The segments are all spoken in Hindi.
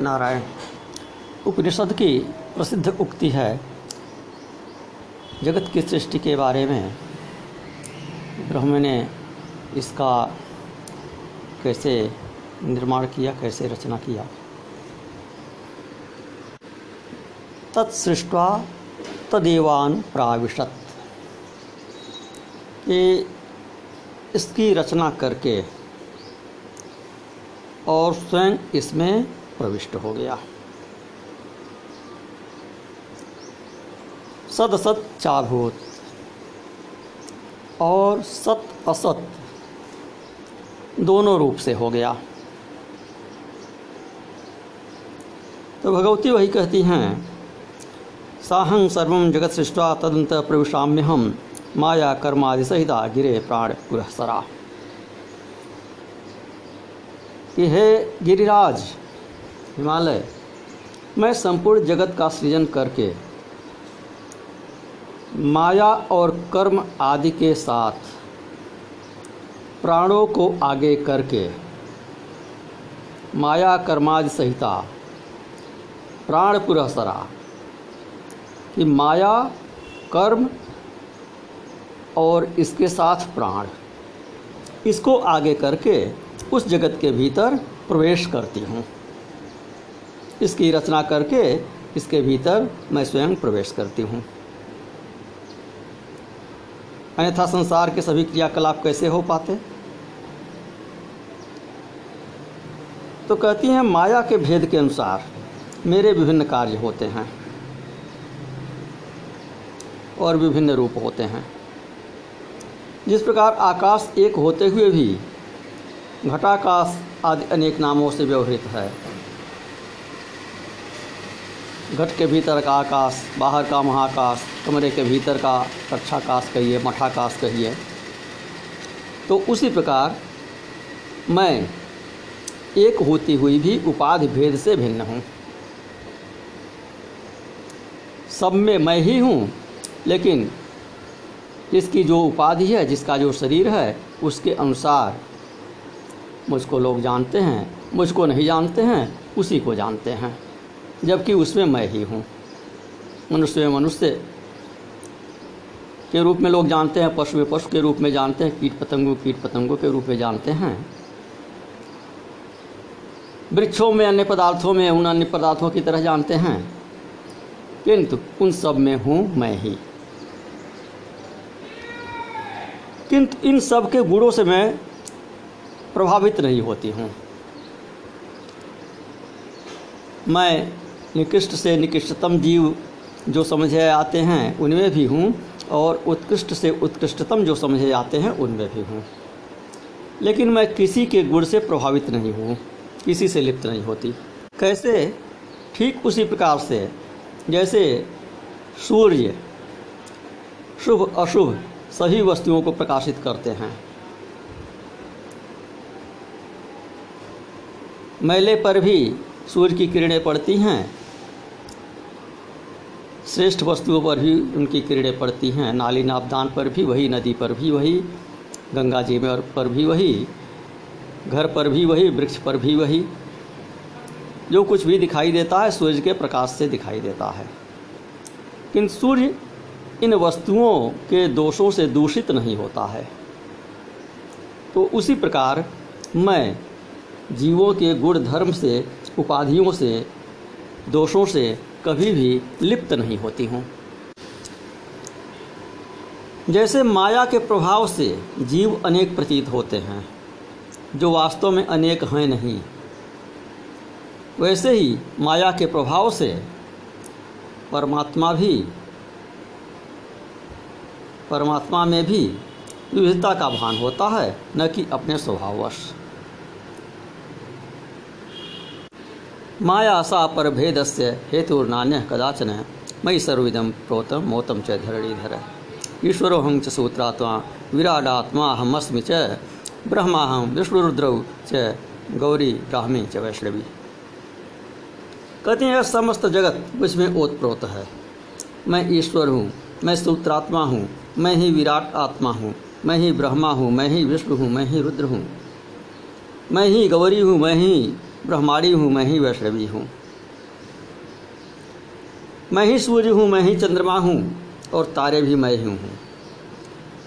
नारायण, उपनिषद की प्रसिद्ध उक्ति है, जगत की सृष्टि के बारे में। ब्रह्म ने इसका कैसे निर्माण किया, कैसे रचना किया? तत्सृष्टवा तदेवान प्राविशत। कि इसकी रचना करके और स्वयं इसमें प्रविष्ट हो गया। सद सत चाभूत और सत असत दोनों रूप से हो गया। तो भगवती वही कहती हैं, साहं सर्व जगत सृष्टा तदंत प्रविशाम्य हम माया कर्मादि सहिता गिरे प्राण पुरस्सरा कि हे गिरिराज हिमालय। मैं संपूर्ण जगत का सृजन करके, माया और कर्म आदि के साथ प्राणों को आगे करके, माया कर्मादि सहिता प्राण पुरस्सरा कि माया, कर्म और इसके साथ प्राण, इसको आगे करके उस जगत के भीतर प्रवेश करती हूँ। इसकी रचना करके इसके भीतर मैं स्वयं प्रवेश करती हूँ। अन्यथा संसार के सभी क्रियाकलाप कैसे हो पाते? तो कहती हैं, माया के भेद के अनुसार मेरे विभिन्न कार्य होते हैं और विभिन्न रूप होते हैं। जिस प्रकार आकाश एक होते हुए भी, घटाकाश आदि अनेक नामों से व्यवहृत है घट के भीतर का आकाश, बाहर का महाकाश, कमरे के भीतर का कक्षाकाश कहिए मठाकाश कहिए। तो उसी प्रकार मैं एक होती हुई भी उपाधि भेद से भिन्न हूँ। सब में मैं ही हूँ, लेकिन इसकी जो उपाधि है, जिसका जो शरीर है, उसके अनुसार मुझको लोग जानते हैं, मुझको नहीं जानते हैं, उसी को जानते हैं। जबकि उसमें मैं ही हूँ। मनुष्य में मनुष्य के रूप में लोग जानते हैं, पशु में पशु के रूप में जानते हैं, कीट पतंगों कीट पतंगों के रूप में जानते हैं। वृक्षों में, अन्य पदार्थों में, उन अन्य पदार्थों की तरह जानते हैं। किंतु उन सब में हूँ मैं ही। किंतु इन सब के गुणों से मैं प्रभावित नहीं होती हूँ। मैं निकृष्ट से निकृष्टतम जीव जो समझे आते हैं, उनमें भी हूँ, और उत्कृष्ट से उत्कृष्टतम जो समझे आते हैं, उनमें भी हूँ। लेकिन मैं किसी के गुण से प्रभावित नहीं हूँ, किसी से लिप्त नहीं होती। कैसे? ठीक उसी प्रकार से, जैसे सूर्य शुभ, अशुभ सभी वस्तुओं को प्रकाशित करते हैं। मैले पर भी सूर्य की किरणें पड़ती हैं श्रेष्ठ वस्तुओं पर भी उनकी किरणें पड़ती हैं। नाली नापदान पर भी वही, नदी पर भी वही, गंगा जी में पर भी वही, घर पर भी वही, वृक्ष पर भी वही। जो कुछ भी दिखाई देता है सूर्य के प्रकाश से दिखाई देता है। किंतु सूर्य इन वस्तुओं के दोषों से दूषित नहीं होता है। तो उसी प्रकार मैं जीवों के गुण धर्म से, उपाधियों से, दोषों से कभी भी लिप्त नहीं होती हूँ। जैसे माया के प्रभाव से जीव अनेक प्रतीत होते हैं, जो वास्तव में अनेक हैं नहीं। वैसे ही माया के प्रभाव से परमात्मा भी, परमात्मा में भी विविधता का भान होता है, न कि अपने स्वभाववश। माया सा पर भेद से हेतुर्नान्य कदाचन मई सर्विदम प्रोतम मोतम च धरणीधर। ईश्वरो हं च सूत्रात्मा, विराडात्मा हमस्मि च, ब्रह्माहं विष्णुरुद्रौ च, गौरी ब्राह्मी च वैष्णवी। कहते हैं समस्त जगत मुझमें ओतप्रोत। है मैं ईश्वर हूँ, मैं सूत्रात्मा हूँ, मैं ही विराट आत्मा हूँ, मैं ही ब्रह्मा हूँ, मैं ही विष्णु हूँ, मैं ही रुद्र हूँ। मैं ही गौरी हूँ, मैं ही ब्रह्माणी हूँ, मैं ही वैष्णवी हूँ। मैं ही सूर्य हूँ, मैं ही चंद्रमा हूँ, और तारे भी मैं ही हूँ।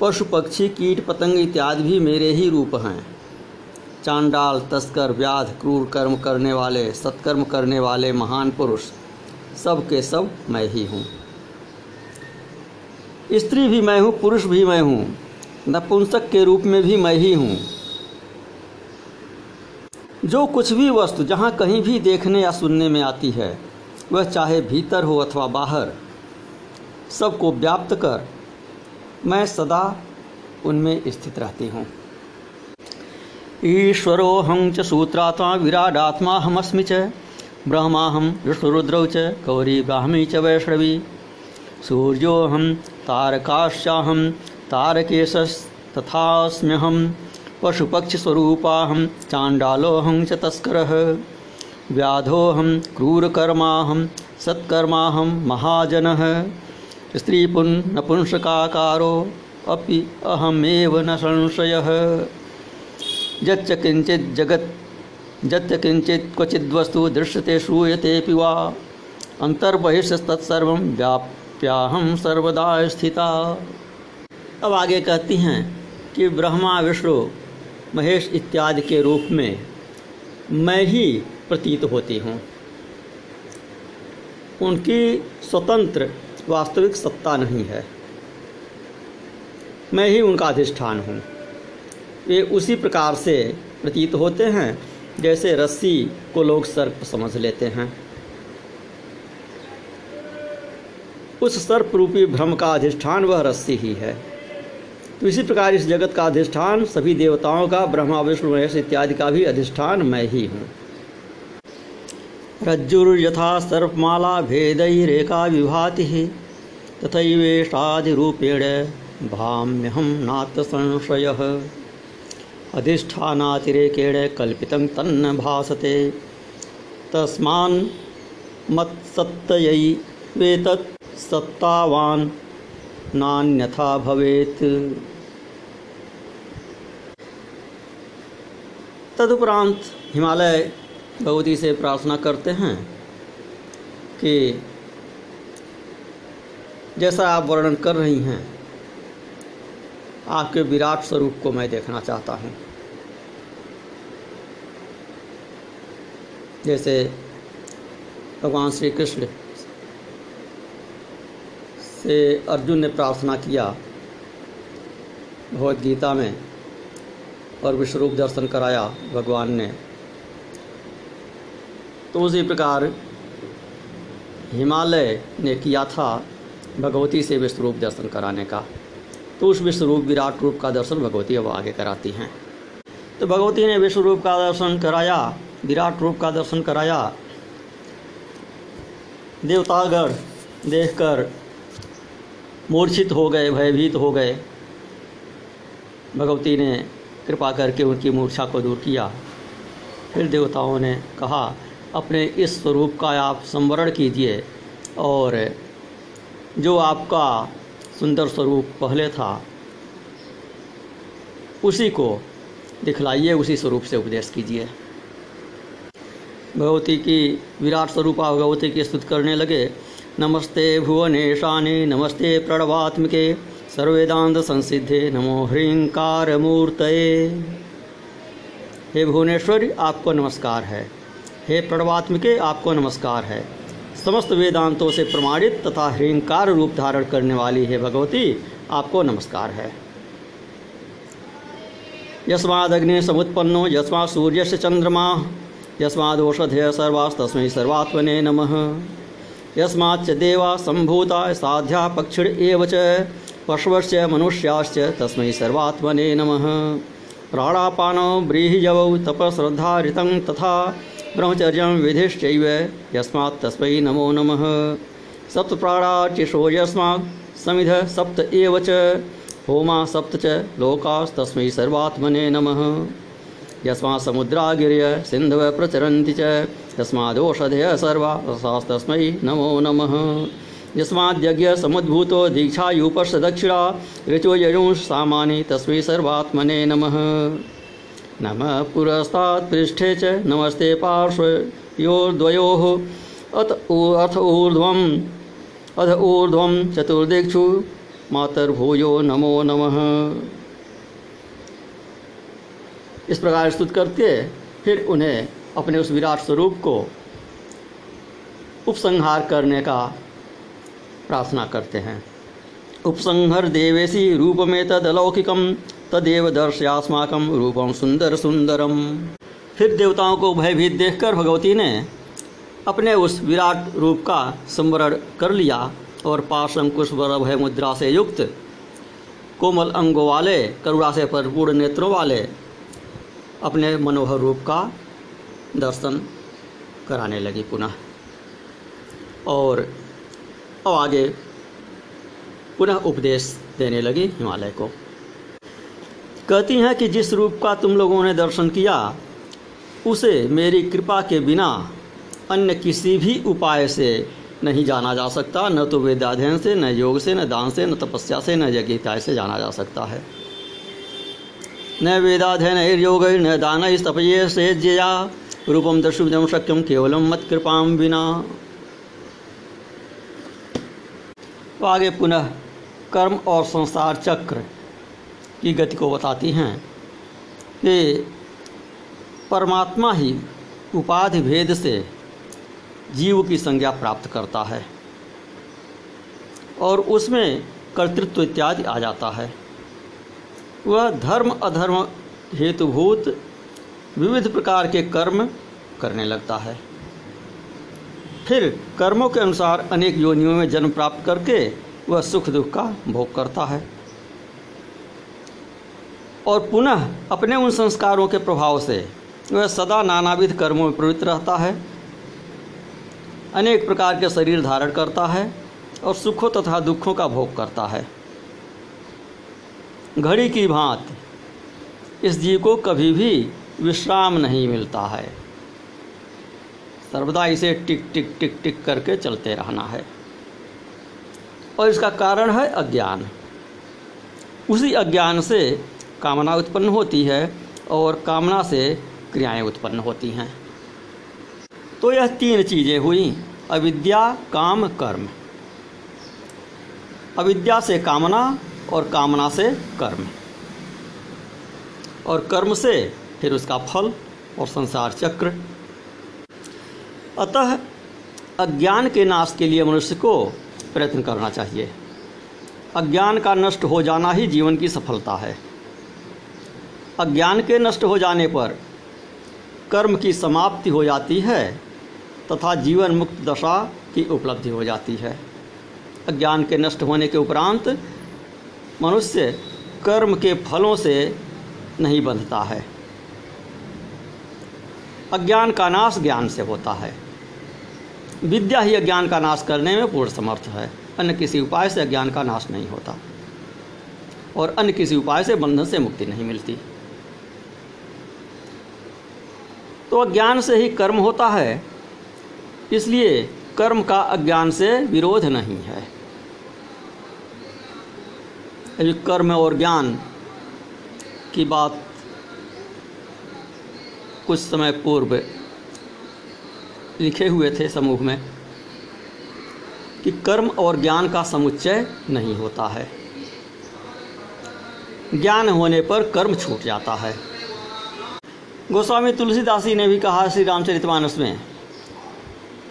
पशु पक्षी, कीट पतंग इत्यादि भी मेरे ही रूप हैं। चांडाल, तस्कर, व्याध, क्रूर कर्म करने वाले, सत्कर्म करने वाले महान पुरुष, सब के सब मैं ही हूँ। स्त्री भी मैं हूँ, पुरुष भी मैं हूँ, नपुंसक के रूप में भी मैं ही हूँ। जो कुछ भी वस्तु जहाँ कहीं भी देखने या सुनने में आती है, वह चाहे भीतर हो अथवा बाहर, सबको व्याप्त कर मैं सदा उनमें स्थित रहती हूँ। ईश्वरो हम च सूत्रात्मा विराडात्मा हमस्मि च ब्रह्माहम विष्णुरुद्रौ च गौरी ब्राह्मी च वैष्णवी। सूर्योऽहं तारकाश्चाहं तारकेशस्तथास्म्यहं पशुपक्षिस्वरूपाहं चाण्डालोऽहं च तस्करः। व्याधोऽहं क्रूरकर्माहं सत्कर्माहं महाजनः। स्त्रीपुन्नपुंसकाकारो अपि अहमेव न संशयः। यच्च किञ्चित् जगत्, यच्च किञ्चित् क्वचिद्वस्तु दृश्यते, श्रूयतेऽपि वा। अन्तर्बहिस्तत्सर्वं व्याप्याहं सर्वदा स्थिता। अब आगे कहती हैं कि ब्रह्मा विष्णु महेश इत्यादि के रूप में मैं ही प्रतीत होती हूँ। उनकी स्वतंत्र वास्तविक सत्ता नहीं है। मैं ही उनका अधिष्ठान हूँ। वे उसी प्रकार से प्रतीत होते हैं, जैसे रस्सी को लोग सर्प समझ लेते हैं। उस सर्प रूपी भ्रम का अधिष्ठान वह रस्सी ही है। तो इसी प्रकार इस जगत का अधिष्ठान, सभी देवताओं का, ब्रह्मा, विष्णु, महेश इत्यादि का भी अधिष्ठान मैं ही हूँ। रज्जुर्यथा सर्पमाला भेदैरेका विभाति तथैवेशादिरूपेण भाम्यहं नात्र संशयः अधिष्ठानातिरेकेण कल्पितं तन्न भासते। तस्मान् मत्सत्तयैवेतत् सत्तावान् नान्यथा भवेत्। तदुपरांत हिमालय भगवती से प्रार्थना करते हैं कि जैसा आप वर्णन कर रही हैं, आपके विराट स्वरूप को मैं देखना चाहता हूँ। जैसे भगवान श्री कृष्ण से अर्जुन ने प्रार्थना किया भगवद गीता में और विश्वरूप दर्शन कराया भगवान ने। तो उसी प्रकार हिमालय ने किया था भगवती से विश्वरूप दर्शन कराने का। तो उस विश्वरूप विराट रूप का दर्शन भगवती अब आगे कराती हैं। तो भगवती ने विश्वरूप का दर्शन कराया, विराट रूप का दर्शन कराया। देवतागढ़ देखकर मूर्छित हो गए, भयभीत हो गए। भगवती ने कृपा करके उनकी मूर्छा को दूर किया। फिर देवताओं ने कहा, अपने इस स्वरूप का आप संवरण कीजिए और जो आपका सुंदर स्वरूप पहले था, उसी को दिखलाइए, उसी स्वरूप से उपदेश कीजिए। भगवती की विराट स्वरूपा भगवती की स्तुति करने लगे। नमस्ते भुवनेशाने, नमस्ते प्रणवात्मिके सर्वेदांत संसिद्धे, नमो ह्रींकार मूर्तये। हे भुवनेश्वरी, आपको नमस्कार है। हे प्रणवात्मिके, आपको नमस्कार है। समस्त वेदांतों से प्रमाणित तथा ह्रींकार रूप धारण करने वाली है भगवती, आपको नमस्कार है। यस्मादग्नि समुत्पन्नो यस्मा सूर्य से चंद्रमा यस्मादौषधय सर्वास्तस्मै सर्वात्मने नमः। यस्माच्च देवा सम्भूता साध्या पक्षिण एव च, पशवश्च, मनुष्याश्च, तस्मै सर्वात्मने नमः। प्राणापानो व्रीहिजवौ तपश्रद्धारितं तथा ब्रह्मचर्यं विधिश्चैव, यस्मात् तस्मै नमो नमः। सप्तप्राणार्चिषो यस्मात् समिधः सप्त एव च, होमा सप्त च, लोकास्तस्मै सर्वात्मने नमः। यस्मात् समुद्रा गिर्य सिन्धव प्रचरन्ति च यस्मादोषधय सर्वास्तस्मै नमो नमः। यस्माद्यज्ञ समुद्भूतो दीक्षायूपश्च दक्षिणा ऋचो यजुंश सामानि तस्मै सर्वात्मने नमः। नमः पुरस्तात् पृष्ठे च नमस्ते पार्श्वयोर्द्वयोः अथ अथ ऊर्ध्वम्। अथ ऊर्ध्वं चतुर्दिक्षु मातर्भूयो नमो नमः। इस प्रकार स्तुत करके फिर उन्हें अपने उस विराट स्वरूप को उपसंहार करने का प्रार्थना करते हैं। उपसंहर देवेशी रूपमें तदलौकिकम तदेव दर्शयास्माकम रूपम सुंदर सुंदरम फिर देवताओं को भयभीत देखकर भगवती ने अपने उस विराट रूप का संवरण कर लिया और पाशंकुश वर भय मुद्रा से युक्त कोमल अंगों वाले, करुणा से परिपूर्ण नेत्रों वाले अपने मनोहर रूप का दर्शन कराने लगी पुनः। और अब आगे पुनः उपदेश देने लगी हिमालय को। कहती हैं कि जिस रूप का तुम लोगों ने दर्शन किया, उसे मेरी कृपा के बिना अन्य किसी भी उपाय से नहीं जाना जा सकता। न तो वेदाध्ययन से, न योग से, न दान से, न तपस्या से, न यज्ञिकाय से जाना जा सकता है। न वेदाध्ययन योग न दान तपये से जया रूपम दर्शुजम शक्यम केवलम मत कृपाम बिना तो आगे पुनः कर्म और संसार चक्र की गति को बताती हैं कि परमात्मा ही उपाधि भेद से जीव की संज्ञा प्राप्त करता है और उसमें कर्तृत्व इत्यादि आ जाता है। वह धर्म, अधर्म, हेतुभूत विविध प्रकार के कर्म करने लगता है। फिर कर्मों के अनुसार अनेक योनियों में जन्म प्राप्त करके वह सुख दुख का भोग करता है। और पुनः अपने उन संस्कारों के प्रभाव से वह सदा नानाविध कर्मों में प्रवृत्त रहता है। अनेक प्रकार के शरीर धारण करता है और सुखों तथा दुखों का भोग करता है। घड़ी की भांत इस जीव को कभी भी विश्राम नहीं मिलता है। सर्वदा इसे टिक टिक टिक टिक करके चलते रहना है। और इसका कारण है अज्ञान। उसी अज्ञान से कामना उत्पन्न होती है और कामना से क्रियाएँ उत्पन्न होती हैं। तो यह तीन चीज़ें हुई, अविद्या, काम, कर्म। अविद्या से कामना और कामना से कर्म। और कर्म से फिर उसका फल और संसार चक्र। अतः अज्ञान के नाश के लिए मनुष्य को प्रयत्न करना चाहिए। अज्ञान का नष्ट हो जाना ही जीवन की सफलता है। अज्ञान के नष्ट हो जाने पर कर्म की समाप्ति हो जाती है तथा जीवन मुक्त दशा की उपलब्धि हो जाती है। अज्ञान के नष्ट होने के उपरांत मनुष्य कर्म के फलों से नहीं बंधता है। अज्ञान का नाश ज्ञान से होता है। विद्या ही अज्ञान का नाश करने में पूर्ण समर्थ है। अन्य किसी उपाय से अज्ञान का नाश नहीं होता। और अन्य किसी उपाय से बंधन से मुक्ति नहीं मिलती। तो अज्ञान से ही कर्म होता है। इसलिए कर्म का अज्ञान से विरोध नहीं है। कर्म और ज्ञान की बात कुछ समय पूर्व लिखे हुए थे समूह में कि कर्म और ज्ञान का समुच्चय नहीं होता है। ज्ञान होने पर कर्म छूट जाता है। गोस्वामी तुलसीदास जी ने भी कहा श्री रामचरितमानस में,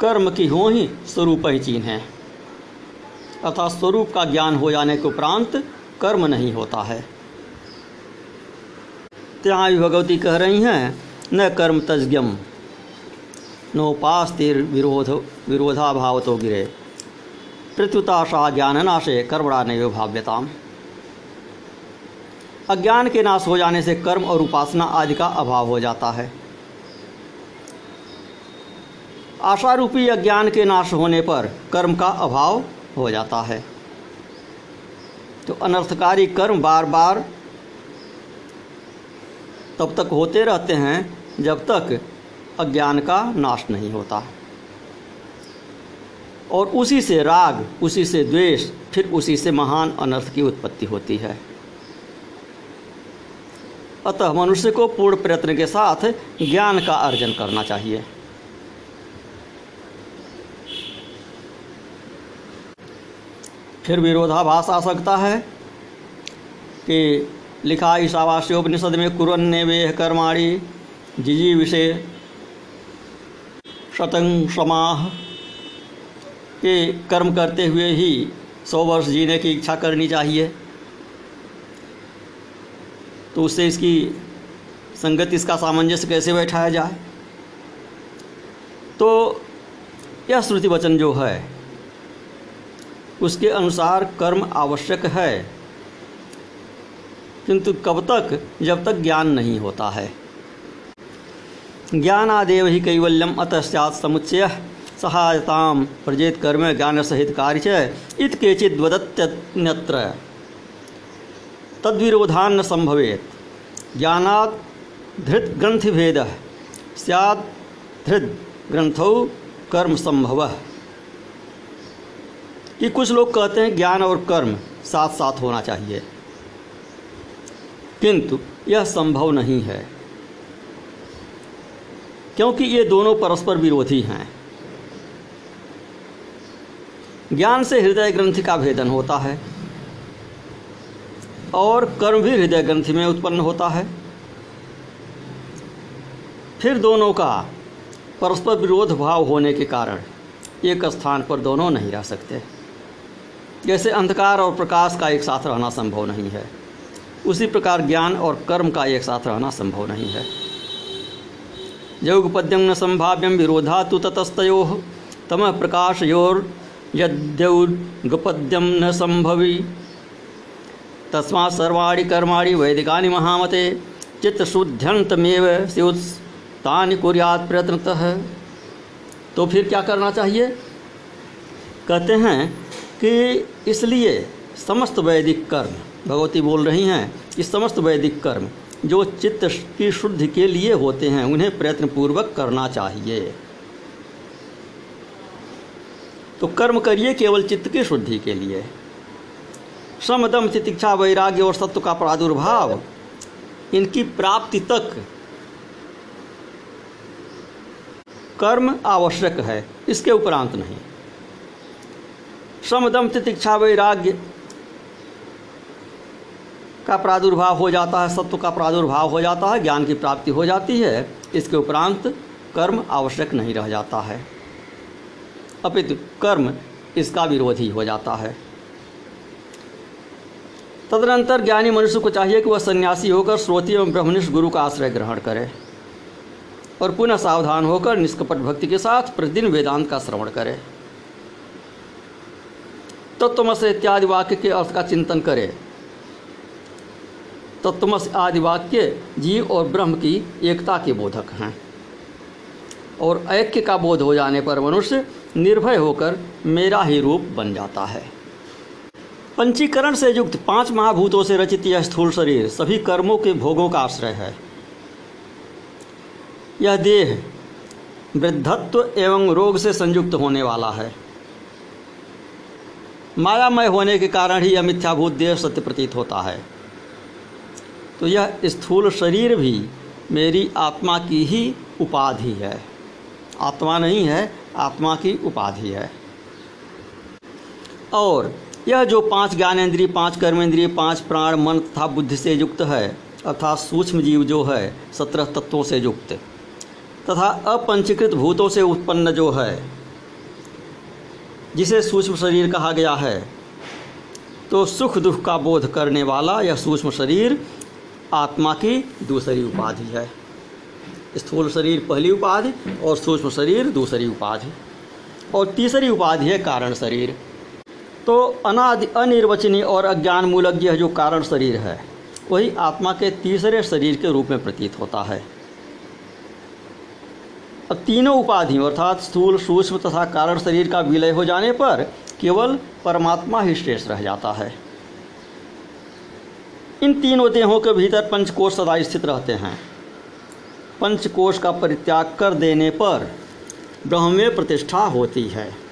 कर्म की हो ही स्वरूप ही चीन है। अर्थात स्वरूप का ज्ञान हो जाने के उपरांत कर्म नहीं होता है। तो यहाँ भी भगवती कह रही हैं न कर्म तज्ञम नोपास्तिर विरोध विरोधाभाव तो गिरे। प्रत्युताशा ज्ञान नाशे कर्मणा नैव भाव्यताम। अज्ञान के नाश हो जाने से कर्म और उपासना आदि का अभाव हो जाता है। आशा रूपी अज्ञान के नाश होने पर कर्म का अभाव हो जाता है। तो अनर्थकारी कर्म बार बार तब तक होते रहते हैं जब तक अज्ञान का नाश नहीं होता। और उसी से राग, उसी से द्वेष, फिर उसी से महान अनर्थ की उत्पत्ति होती है। अतः मनुष्य को पूर्ण प्रयत्न के साथ ज्ञान का अर्जन करना चाहिए। फिर विरोधाभास आ सकता है कि लिखा ईशावास्योपनिषद में कुरन्ने वे कर्माणी, जिजी विषय शतंग समाह के कर्म करते हुए ही सौ वर्ष जीने की इच्छा करनी चाहिए। तो उससे इसकी संगति, इसका सामंजस्य कैसे बैठाया जाए? तो यह श्रुति वचन जो है, उसके अनुसार कर्म आवश्यक है। किंतु कब तक? जब तक ज्ञान नहीं होता है। ज्ञानादेव ही कैवल्यम अतश्चात समुच्चय। सहायताम प्रजेत कर्म ज्ञान सहित कार्य इत केचिद वदत्यन्यत्र। तद्विरोधान न संभवेत। ज्ञानात धृत ग्रंथि भेद सैद धृत ग्रंथौ कर्म संभव। कि कुछ लोग कहते हैं ज्ञान और कर्म साथ साथ होना चाहिए। किंतु यह संभव नहीं है। क्योंकि ये दोनों परस्पर विरोधी हैं। ज्ञान से हृदय ग्रंथि का भेदन होता है और कर्म भी हृदय ग्रंथि में उत्पन्न होता है। फिर दोनों का परस्पर विरोध भाव होने के कारण एक स्थान पर दोनों नहीं रह सकते। जैसे अंधकार और प्रकाश का एक साथ रहना संभव नहीं है। उसी प्रकार ज्ञान और कर्म का एक साथ रहना संभव नहीं है। योगपद्यम न संभाव्यम विरोधा तो ततस्तो तम प्रकाशयोर यद्यौगपद्यम न संभवी। तस्मा सर्वाणी कर्माणि वैदिकानि महामते चित्तशुद्ध्यंतमेव स्युत्तानि कुर्यात प्रयत्नतः। तो फिर क्या करना चाहिए? कहते हैं कि इसलिए समस्त वैदिक कर्म, भगवती बोल रही हैं कि समस्त वैदिक कर्म जो चित्त की शुद्धि के लिए होते हैं, उन्हें प्रयत्नपूर्वक करना चाहिए। तो कर्म करिए केवल चित्त की शुद्धि के लिए। श्रम दम तितिक्षा, वैराग्य और सत्व का प्रादुर्भाव, इनकी प्राप्ति तक कर्म आवश्यक है, इसके उपरांत नहीं। श्रम दम तितिक्षा, वैराग्य का प्रादुर्भाव हो जाता है, सत्व का प्रादुर्भाव हो जाता है, ज्ञान की प्राप्ति हो जाती है, इसके उपरांत कर्म आवश्यक नहीं रह जाता है। अपितु कर्म इसका विरोधी हो जाता है। तदनंतर ज्ञानी मनुष्य को चाहिए कि वह सन्यासी होकर श्रोति एवं ब्रह्मनिष्ठ गुरु का आश्रय ग्रहण करे और पुनः सावधान होकर निष्कपट भक्ति के साथ प्रतिदिन वेदांत का श्रवण करे। तत्वमस इत्यादि वाक्य के अर्थ का चिंतन करे। तत्वमस आदि वाक्य जीव और ब्रह्म की एकता के बोधक हैं। और ऐक्य का बोध हो जाने पर मनुष्य निर्भय होकर मेरा ही रूप बन जाता है। पंचीकरण से युक्त पाँच महाभूतों से रचित यह स्थूल शरीर सभी कर्मों के भोगों का आश्रय है। यह देह वृद्धत्व एवं रोग से संयुक्त होने वाला है। मायामय होने के कारण ही यह मिथ्याभूत देह सत्य प्रतीत होता है। तो यह स्थूल शरीर भी मेरी आत्मा की ही उपाधि है। आत्मा नहीं है, आत्मा की उपाधि है। और यह जो पाँच ज्ञानेन्द्रिय, पाँच कर्मेंद्रिय, पाँच प्राण, मन तथा बुद्धि से युक्त है, अर्थात सूक्ष्म जीव जो है, सत्रह तत्वों से युक्त, तथा अपंचीकृत भूतों से उत्पन्न जो है, जिसे सूक्ष्म शरीर कहा गया है तो सुख दुख का बोध करने वाला यह सूक्ष्म शरीर आत्मा की दूसरी उपाधि है। स्थूल शरीर पहली उपाधि और सूक्ष्म शरीर दूसरी उपाधि। और तीसरी उपाधि है कारण शरीर। तो अनादि, अनिर्वचनीय और अज्ञान मूलक यह जो कारण शरीर है, वही आत्मा के तीसरे शरीर के रूप में प्रतीत होता है। अब तीनों उपाधियों अर्थात स्थूल, सूक्ष्म तथा कारण शरीर का विलय हो जाने पर केवल परमात्मा ही शेष रह जाता है। इन तीनों देहों के भीतर पंचकोश सदा स्थित रहते हैं। पंचकोश का परित्याग कर देने पर ब्रह्म में प्रतिष्ठा होती है।